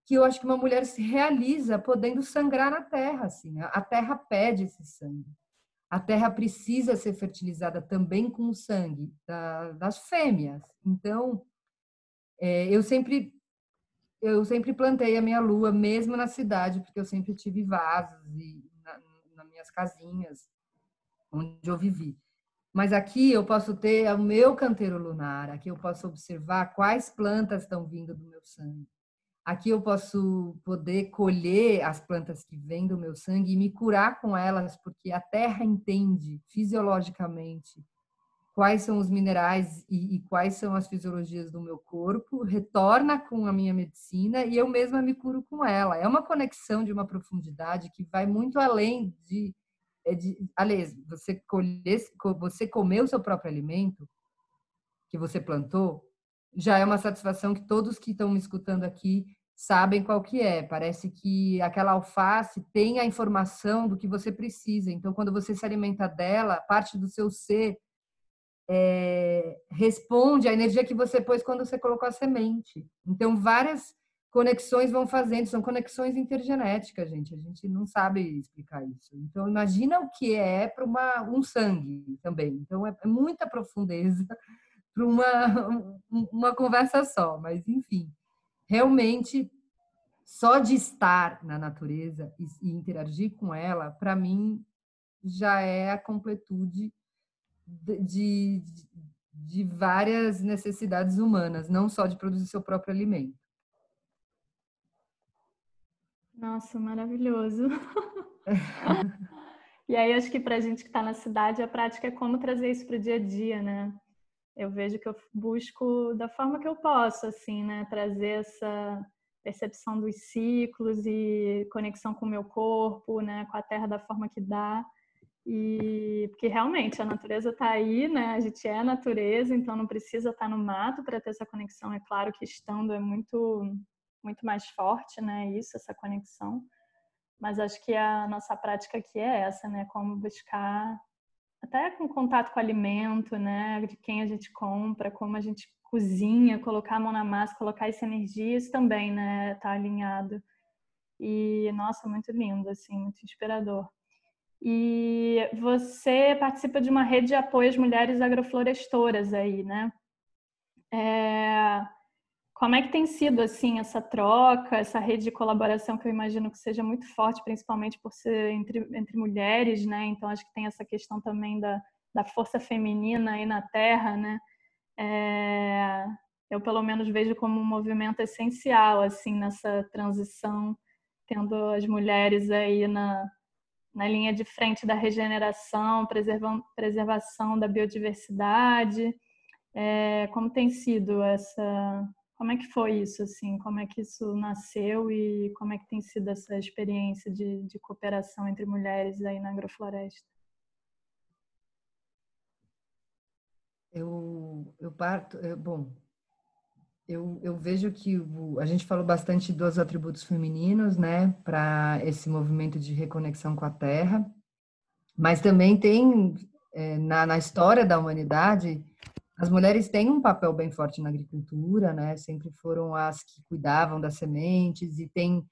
Speaker 2: que eu acho que uma mulher se realiza podendo sangrar na Terra, assim. A Terra pede esse sangue a terra precisa ser fertilizada também com o sangue da, das fêmeas. Então, é, eu sempre eu sempre plantei a minha lua, mesmo na cidade, porque eu sempre tive vasos e na, nas minhas casinhas onde eu vivi. Mas aqui eu posso ter o meu canteiro lunar, aqui eu posso observar quais plantas estão vindo do meu sangue. Aqui eu posso poder colher as plantas que vêm do meu sangue e me curar com elas, porque a terra entende fisiologicamente quais são os minerais e, e, quais são as fisiologias do meu corpo, retorna com a minha medicina e eu mesma me curo com ela. É uma conexão de uma profundidade que vai muito além de, é de aliás, você colher, você comer o seu próprio alimento que você plantou, já é uma satisfação que todos que estão me escutando aqui sabem qual que é. Parece que aquela alface tem a informação do que você precisa. Então, quando você se alimenta dela, parte do seu ser é, responde à energia que você pôs quando você colocou a semente. Então, várias conexões vão fazendo, são conexões intergenéticas, gente. A gente não sabe explicar isso. Então, imagina o que é para um sangue também. Então, é, é muita profundeza para uma, uma conversa só, mas enfim, realmente só de estar na natureza e, e interagir com ela, para mim, já é a completude de, de, de várias necessidades humanas, não só de produzir seu próprio alimento.
Speaker 1: Nossa, maravilhoso. e aí, acho que para a gente que está na cidade, a prática é como trazer isso para o dia a dia, né? Eu vejo que eu busco da forma que eu posso, assim, né? Trazer essa percepção dos ciclos e conexão com o meu corpo, né? Com a terra da forma que dá. E porque realmente a natureza está aí, né? A gente é a natureza, então não precisa estar tá no mato para ter essa conexão. É claro que estando é muito muito mais forte, né? Isso, essa conexão. Mas acho que a nossa prática aqui é essa, né? Como buscar até com contato com alimento, né? De quem a gente compra, como a gente cozinha, colocar a mão na massa, colocar essa energia, isso também, né? Tá alinhado. E, nossa, muito lindo, assim, muito inspirador. E você participa de uma rede de apoio às mulheres agroflorestoras aí, né? É... Como é que tem sido assim essa troca, essa rede de colaboração que eu imagino que seja muito forte, principalmente por ser entre, entre mulheres, né? Então acho que tem essa questão também da, da força feminina aí na Terra, né? É, eu pelo menos vejo como um movimento essencial assim nessa transição, tendo as mulheres aí na, na linha de frente da regeneração, preserva, preservação da biodiversidade. É, como tem sido essa como é que foi isso, assim? Como é que isso nasceu e como é que tem sido essa experiência de, de cooperação entre mulheres aí na agrofloresta?
Speaker 2: Eu, eu parto, eu, bom, eu, eu vejo que o, a gente falou bastante dos atributos femininos, né, para esse movimento de reconexão com a Terra, mas também tem é, na, na história da humanidade as mulheres têm um papel bem forte na agricultura, né? Sempre foram as que cuidavam das sementes e têm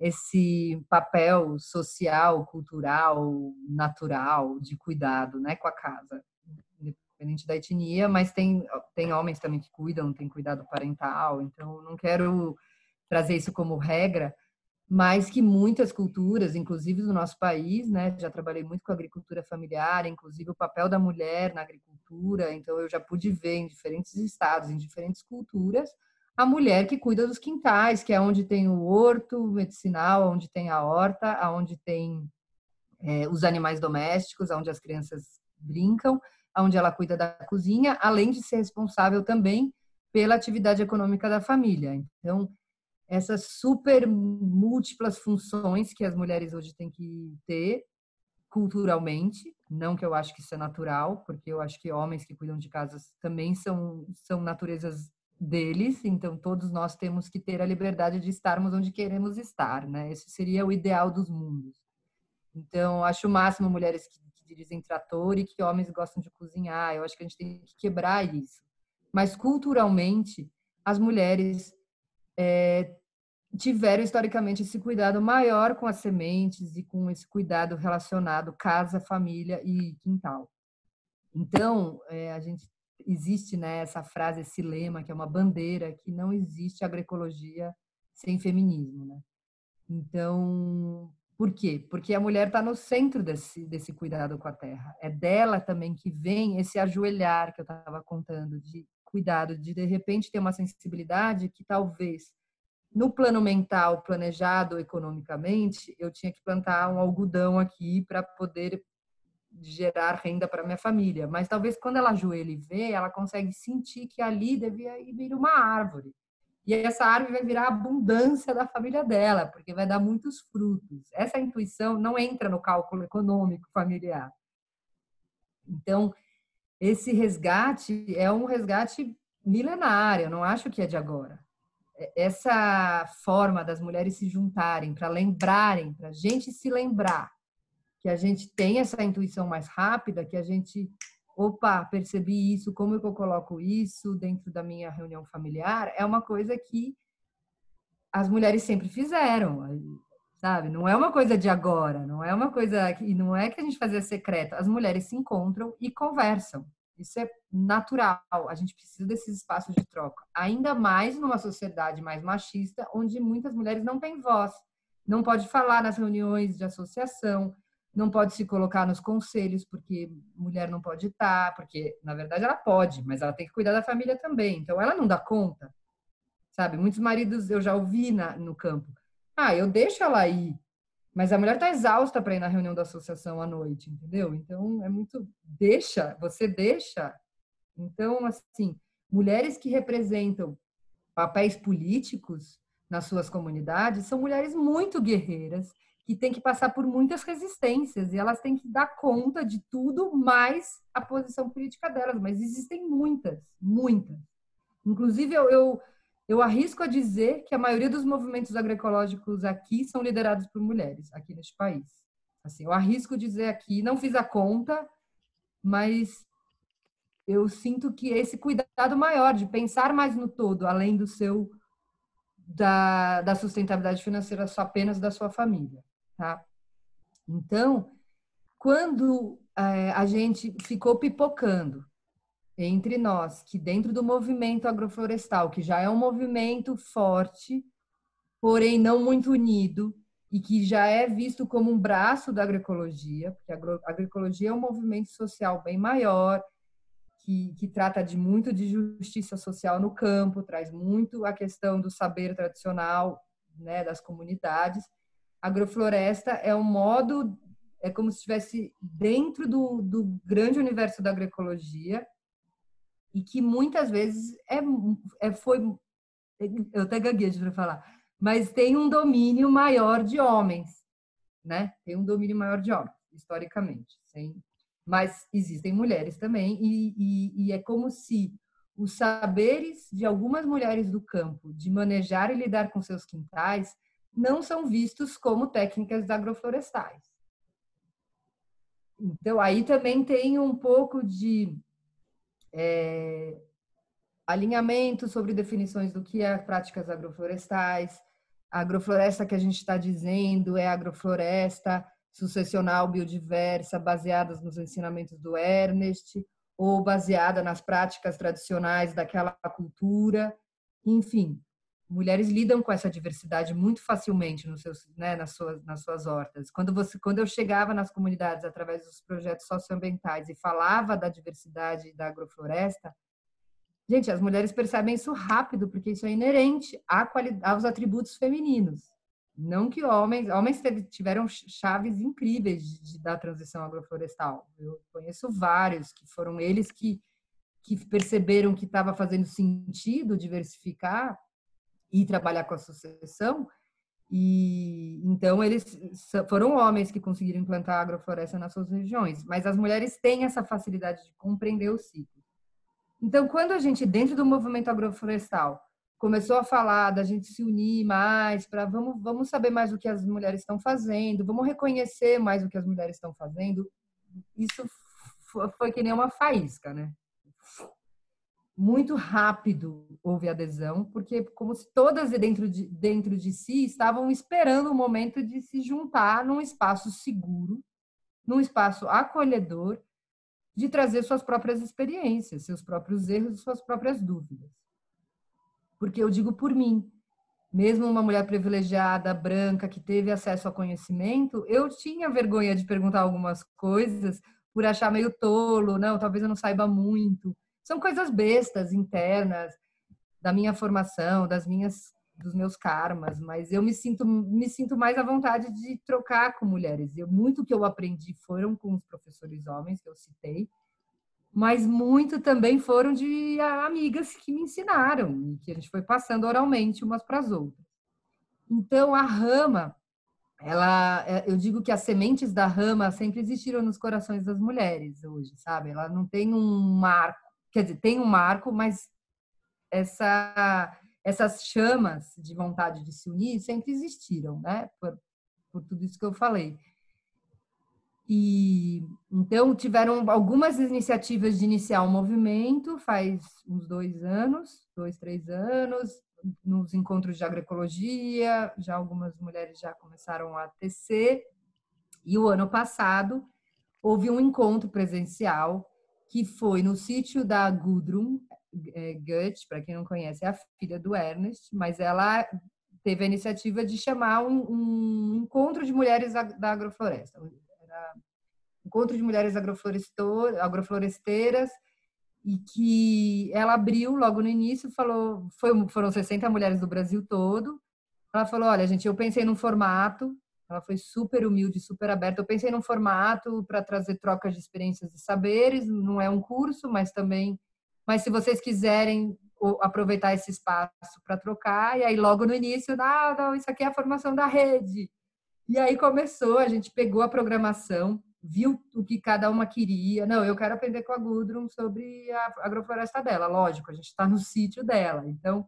Speaker 2: esse papel social, cultural, natural de cuidado, né, com a casa, independente da etnia, mas tem tem homens também que cuidam, tem cuidado parental. Então, não quero trazer isso como regra, mas que muitas culturas, inclusive do nosso país, né, já trabalhei muito com agricultura familiar, inclusive o papel da mulher na agricultura, então eu já pude ver em diferentes estados, em diferentes culturas, a mulher que cuida dos quintais, que é onde tem o horto medicinal, onde tem a horta, onde tem é, os animais domésticos, onde as crianças brincam, onde ela cuida da cozinha, além de ser responsável também pela atividade econômica da família. Então, essas super múltiplas funções que as mulheres hoje têm que ter culturalmente, não que eu acho que isso é natural, porque eu acho que homens que cuidam de casas também são, são naturezas deles, então todos nós temos que ter a liberdade de estarmos onde queremos estar, né? Esse seria o ideal dos mundos. Então, acho o máximo mulheres que, que dirigem trator e que homens gostam de cozinhar, eu acho que a gente tem que quebrar isso. Mas culturalmente, as mulheres é, tiveram historicamente esse cuidado maior com as sementes e com esse cuidado relacionado casa, família e quintal. Então, é, a gente existe né, essa frase, esse lema, que é uma bandeira, que não existe agroecologia sem feminismo. Né? Então, por quê? Porque a mulher está no centro desse, desse cuidado com a terra. É dela também que vem esse ajoelhar que eu estava contando, de cuidado, de de repente ter uma sensibilidade que talvez no plano mental, planejado economicamente, eu tinha que plantar um algodão aqui para poder gerar renda para minha família. Mas talvez quando ela ajoelha e vê, ela consegue sentir que ali devia vir uma árvore. E essa árvore vai virar a abundância da família dela, porque vai dar muitos frutos. Essa intuição não entra no cálculo econômico familiar. Então, esse resgate é um resgate milenário, não acho que é de agora. É, essa forma das mulheres se juntarem para lembrarem, para a gente se lembrar que a gente tem essa intuição mais rápida, que a gente, opa, percebi isso, como é eu coloco isso dentro da minha reunião familiar, é uma coisa que as mulheres sempre fizeram, sabe? Não é uma coisa de agora, não é uma coisa que não é que a gente fazia secreto. As mulheres se encontram e conversam. Isso é natural. A gente precisa desses espaços de troca. Ainda mais numa sociedade mais machista, onde muitas mulheres não têm voz. Não pode falar nas reuniões de associação, não pode se colocar nos conselhos, porque mulher não pode estar, porque, na verdade, ela pode, mas ela tem que cuidar da família também. Então, ela não dá conta. Sabe? Muitos maridos eu já ouvi na, no campo. Ah, eu deixo ela ir, mas a mulher está exausta para ir na reunião da associação à noite, entendeu? Então é muito deixa, você deixa. Então assim, mulheres que representam papéis políticos nas suas comunidades são mulheres muito guerreiras que têm que passar por muitas resistências e elas têm que dar conta de tudo mais a posição política delas, mas existem muitas, muitas. Inclusive eu, eu eu arrisco a dizer que a maioria dos movimentos agroecológicos aqui são liderados por mulheres, aqui neste país. Assim, eu arrisco dizer aqui, não fiz a conta, mas eu sinto que esse cuidado maior de pensar mais no todo, além do seu da, da sustentabilidade financeira só apenas da sua família, tá? Então, quando é, a gente ficou pipocando entre nós, que dentro do movimento agroflorestal, que já é um movimento forte, porém não muito unido, e que já é visto como um braço da agroecologia, porque a agroecologia é um movimento social bem maior, que, que trata de muito de justiça social no campo, traz muito a questão do saber tradicional né, das comunidades. Agrofloresta é um modo, é como se estivesse dentro do, do grande universo da agroecologia, e que muitas vezes é, é foi eu até gaguejo para falar, mas tem um domínio maior de homens, né? Tem um domínio maior de homens, historicamente. Sim. Mas existem mulheres também, e, e, e é como se os saberes de algumas mulheres do campo de manejar e lidar com seus quintais não são vistos como técnicas agroflorestais. Então, aí também tem um pouco de é, alinhamento sobre definições do que é práticas agroflorestais. A agrofloresta que a gente está dizendo é agrofloresta sucessional biodiversa, baseadas nos ensinamentos do Ernest, ou baseada nas práticas tradicionais daquela cultura. Enfim, mulheres lidam com essa diversidade muito facilmente nos seus, né, nas, suas, nas suas hortas. Quando, você, quando eu chegava nas comunidades através dos projetos socioambientais e falava da diversidade da agrofloresta, gente, as mulheres percebem isso rápido, porque isso é inerente aos atributos femininos. Não que homens, homens tiveram chaves incríveis de, de, da transição agroflorestal. Eu conheço vários que foram eles que, que perceberam que estava fazendo sentido diversificar e trabalhar com a sucessão. E então eles foram homens que conseguiram implantar a agrofloresta nas suas regiões, mas as mulheres têm essa facilidade de compreender o ciclo. Então, quando a gente dentro do movimento agroflorestal começou a falar da gente se unir mais para vamos vamos saber mais o que as mulheres estão fazendo, vamos reconhecer mais o que as mulheres estão fazendo, isso foi que nem uma faísca, né? Muito rápido houve adesão, porque como se todas dentro de, dentro de si estavam esperando o momento de se juntar num espaço seguro, num espaço acolhedor, de trazer suas próprias experiências, seus próprios erros suas próprias dúvidas. Porque eu digo por mim, mesmo uma mulher privilegiada, branca, que teve acesso ao conhecimento, eu tinha vergonha de perguntar algumas coisas por achar meio tolo, não, talvez eu não saiba muito são coisas bestas, internas, da minha formação, das minhas dos meus karmas, mas eu me sinto, me sinto mais à vontade de trocar com mulheres. Eu, muito que eu aprendi foram com os professores homens que eu citei, mas muito também foram de amigas que me ensinaram e que a gente foi passando oralmente umas para as outras. Então a rama, ela, é, eu digo que as sementes da rama sempre existiram nos corações das mulheres hoje, sabe? Ela não tem um marco, quer dizer, tem um marco, mas essa essas chamas de vontade de se unir sempre existiram, né? Por, por tudo isso que eu falei. E então tiveram algumas iniciativas de iniciar o um movimento faz uns dois anos, dois, três anos, nos encontros de agroecologia, já algumas mulheres já começaram a tecer. E o ano passado houve um encontro presencial que foi no sítio da Gudrun, é, para quem não conhece, é a filha do Ernest, mas ela teve a iniciativa de chamar um, um encontro de mulheres da agrofloresta. Era encontro de mulheres agrofloresteiras e que ela abriu logo no início, falou, foi, foram 60 mulheres do Brasil todo. Ela falou, olha, gente, eu pensei num formato, ela foi super humilde, super aberta. Eu pensei num formato para trazer trocas de experiências e saberes, não é um curso, mas também mas se vocês quiserem aproveitar esse espaço para trocar, e aí logo no início, ah, não, isso aqui é a formação da rede. E aí começou, a gente pegou a programação, viu o que cada uma queria. Não, eu quero aprender com a Gudrun sobre a agrofloresta dela, lógico, a gente está no sítio dela. Então,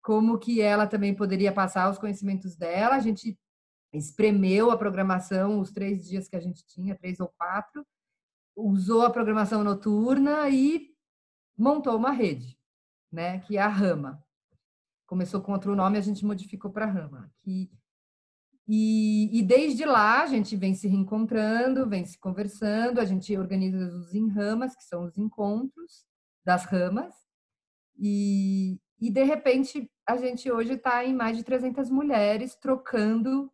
Speaker 2: como que ela também poderia passar os conhecimentos dela, a gente espremeu a programação, os três dias que a gente tinha, três ou quatro, usou a programação noturna e montou uma rede, né, que é a Rama. Começou com outro nome, a gente modificou para Rama. Que, e, e, desde lá a gente vem se reencontrando, vem se conversando, a gente organiza os enramas, que são os encontros das ramas, e, e de repente a gente hoje está em mais de 300 mulheres trocando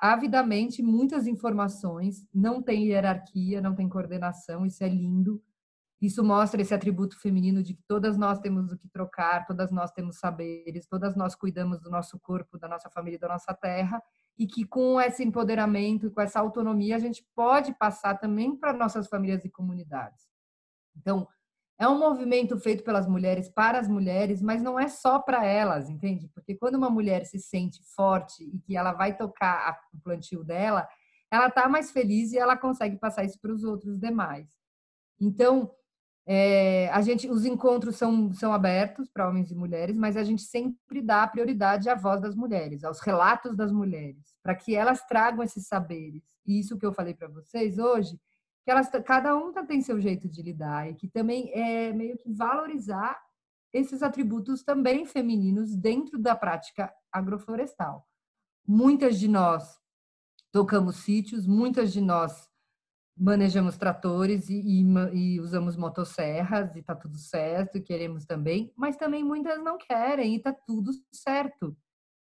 Speaker 2: avidamente muitas informações, não tem hierarquia, não tem coordenação, isso é lindo. Isso mostra esse atributo feminino de que todas nós temos o que trocar, todas nós temos saberes, todas nós cuidamos do nosso corpo, da nossa família, da nossa terra, e que com esse empoderamento, com essa autonomia, a gente pode passar também para nossas famílias e comunidades. Então, é um movimento feito pelas mulheres para as mulheres, mas não é só para elas, entende? Porque quando uma mulher se sente forte e que ela vai tocar o plantio dela, ela está mais feliz e ela consegue passar isso para os outros demais. Então, é, a gente, os encontros são, são abertos para homens e mulheres, mas a gente sempre dá prioridade à voz das mulheres, aos relatos das mulheres, para que elas tragam esses saberes. E isso que eu falei para vocês hoje, que elas, cada um tá, tem seu jeito de lidar e que também é meio que valorizar esses atributos também femininos dentro da prática agroflorestal. Muitas de nós tocamos sítios, muitas de nós manejamos tratores e, e, e, usamos motosserras e tá tudo certo, queremos também, mas também muitas não querem e tá tudo certo.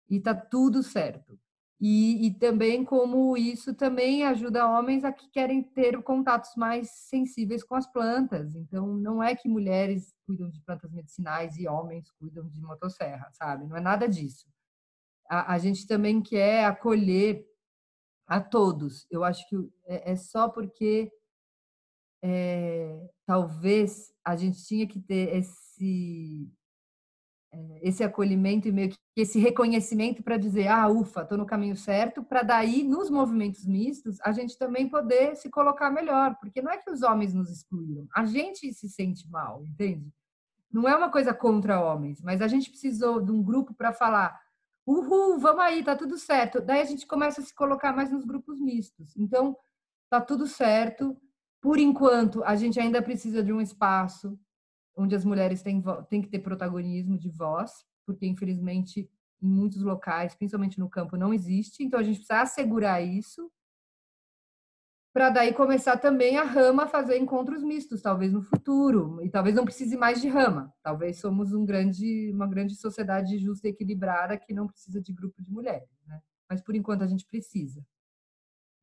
Speaker 2: E tá tudo certo. E, e também como isso também ajuda homens a que querem ter contatos mais sensíveis com as plantas. Então, não é que mulheres cuidam de plantas medicinais e homens cuidam de motosserra, sabe? Não é nada disso. A, a gente também quer acolher a todos. Eu acho que é, é só porque é, talvez a gente tinha que ter esse esse acolhimento e meio que esse reconhecimento para dizer ah ufa estou no caminho certo para daí nos movimentos mistos a gente também poder se colocar melhor porque não é que os homens nos excluíram a gente se sente mal entende não é uma coisa contra homens mas a gente precisou de um grupo para falar uhul, vamos aí, tá tudo certo. Daí a gente começa a se colocar mais nos grupos mistos. Então, tá tudo certo. Por enquanto, a gente ainda precisa de um espaço onde as mulheres têm, têm que ter protagonismo de voz, porque infelizmente em muitos locais, principalmente no campo, não existe. Então a gente precisa assegurar isso para daí começar também a rama a fazer encontros mistos, talvez no futuro, e talvez não precise mais de rama. Talvez somos um grande, uma grande sociedade justa e equilibrada que não precisa de grupo de mulheres, né? Mas por enquanto a gente precisa.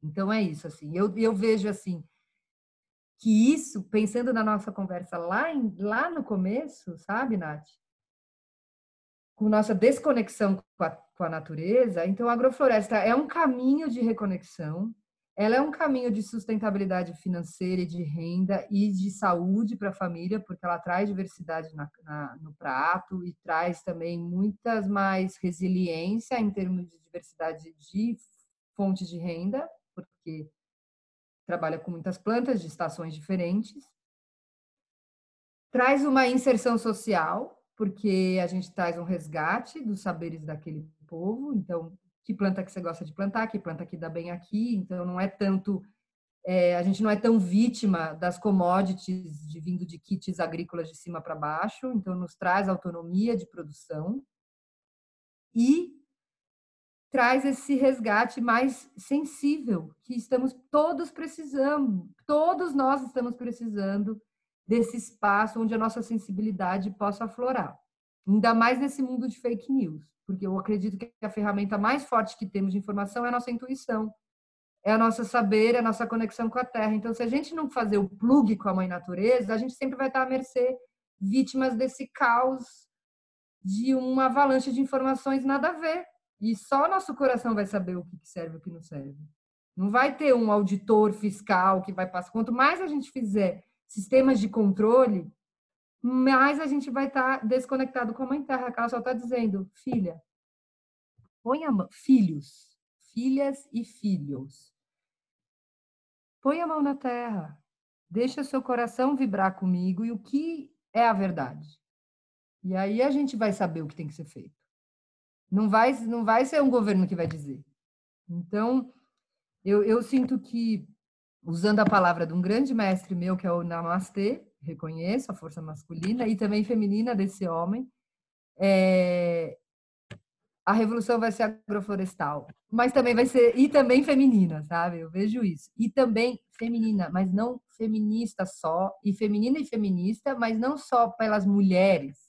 Speaker 2: Então é isso assim. Eu, eu vejo assim que isso, pensando na nossa conversa lá em, lá no começo, sabe, Nath? com nossa desconexão com a, com a natureza. Então, a agrofloresta é um caminho de reconexão, ela é um caminho de sustentabilidade financeira e de renda e de saúde para a família, porque ela traz diversidade na, na, no prato e traz também muitas mais resiliência em termos de diversidade de fontes de renda, porque trabalha com muitas plantas de estações diferentes. Traz uma inserção social, porque a gente traz um resgate dos saberes daquele povo. Então, que planta que você gosta de plantar, que planta que dá bem aqui. Então, não é tanto. É, a gente não é tão vítima das commodities de vindo de kits agrícolas de cima para baixo. Então, nos traz autonomia de produção. E traz esse resgate mais sensível que estamos todos precisando, todos nós estamos precisando desse espaço onde a nossa sensibilidade possa aflorar. Ainda mais nesse mundo de fake news, porque eu acredito que a ferramenta mais forte que temos de informação é a nossa intuição, é a nossa saber, é a nossa conexão com a terra. Então, se a gente não fazer o plug com a mãe natureza, a gente sempre vai estar à mercê vítimas desse caos de uma avalanche de informações nada a ver. E só nosso coração vai saber o que serve e o que não serve. Não vai ter um auditor fiscal que vai passar. Quanto mais a gente fizer sistemas de controle, mais a gente vai estar tá desconectado com a terra. Ela só está dizendo, filha, põe a mão, filhos, filhas e filhos. Põe a mão na terra. Deixa seu coração vibrar comigo e o que é a verdade. E aí a gente vai saber o que tem que ser feito. Não vai, não vai ser um governo que vai dizer. Então, eu, eu sinto que usando a palavra de um grande mestre meu, que é o Namastê, reconheço a força masculina e também feminina desse homem, é, a revolução vai ser agroflorestal, mas também vai ser e também feminina, sabe? Eu vejo isso. E também feminina, mas não feminista só, e feminina e feminista, mas não só pelas mulheres.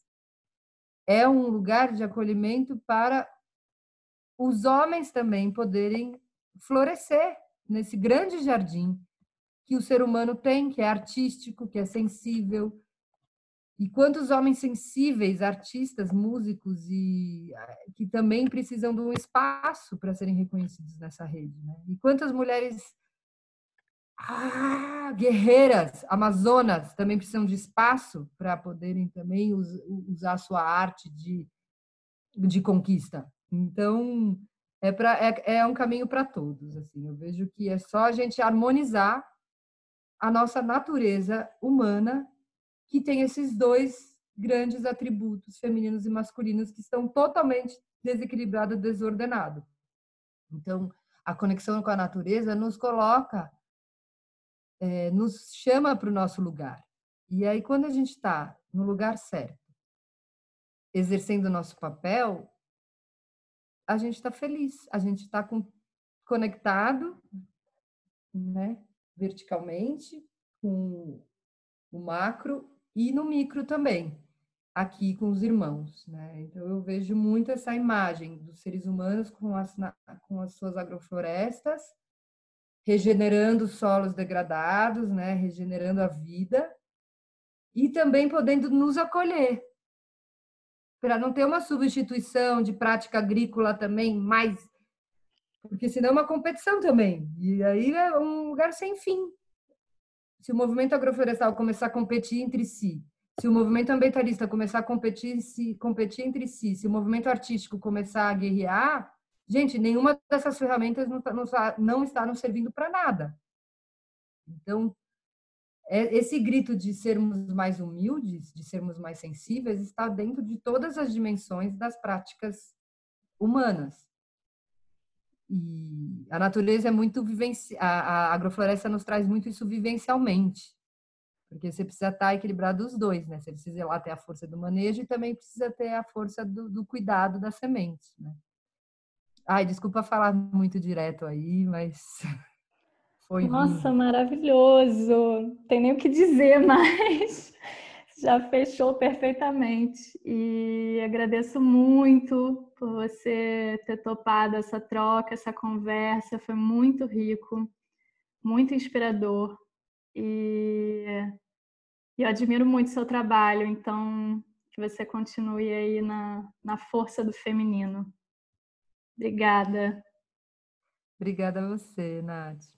Speaker 2: É um lugar de acolhimento para os homens também poderem florescer nesse grande jardim que o ser humano tem, que é artístico, que é sensível. E quantos homens sensíveis, artistas, músicos e eh, que também precisam de um espaço para serem reconhecidos nessa rede, né? E quantas mulheres ah, guerreiras, amazonas, também precisam de espaço para poderem também usar a sua arte de, de conquista. Então, é, pra, é, é um caminho para todos. Assim, eu vejo que é só a gente harmonizar a nossa natureza humana, que tem esses dois grandes atributos, femininos e masculinos, que estão totalmente desequilibrados, desordenados. Então, a conexão com a natureza nos coloca, é, nos chama para o nosso lugar. E aí, quando a gente está no lugar certo, exercendo o nosso papel, a gente está feliz, a gente está conectado, né, verticalmente com o macro e no micro também, aqui com os irmãos, né? Então eu vejo muito essa imagem dos seres humanos com as com as suas agroflorestas, regenerando solos degradados, né, regenerando a vida e também podendo nos acolher, para não ter uma substituição de prática agrícola também mais. Porque senão é uma competição também. E aí é um lugar sem fim. Se o movimento agroflorestal começar a competir entre si, se o movimento ambientalista começar a competir, se, competir entre si, se o movimento artístico começar a guerrear, gente, nenhuma dessas ferramentas não, não, não está nos servindo para nada. Então, é, esse grito de sermos mais humildes, de sermos mais sensíveis, está dentro de todas as dimensões das práticas humanas. E a natureza é muito vivencial, a, agrofloresta nos traz muito isso vivencialmente, porque você precisa estar equilibrado os dois, né? Você precisa lá ter a força do manejo e também precisa ter a força do, do cuidado das sementes, né? Ai, desculpa falar muito direto aí, mas
Speaker 1: Foi Nossa, lindo. maravilhoso! Tem nem o que dizer mais. Já fechou perfeitamente. E agradeço muito por você ter topado essa troca, essa conversa. Foi muito rico, muito inspirador. E eu admiro muito o seu trabalho, então que você continue aí na, na força do feminino. Obrigada.
Speaker 2: Obrigada a você, Nath.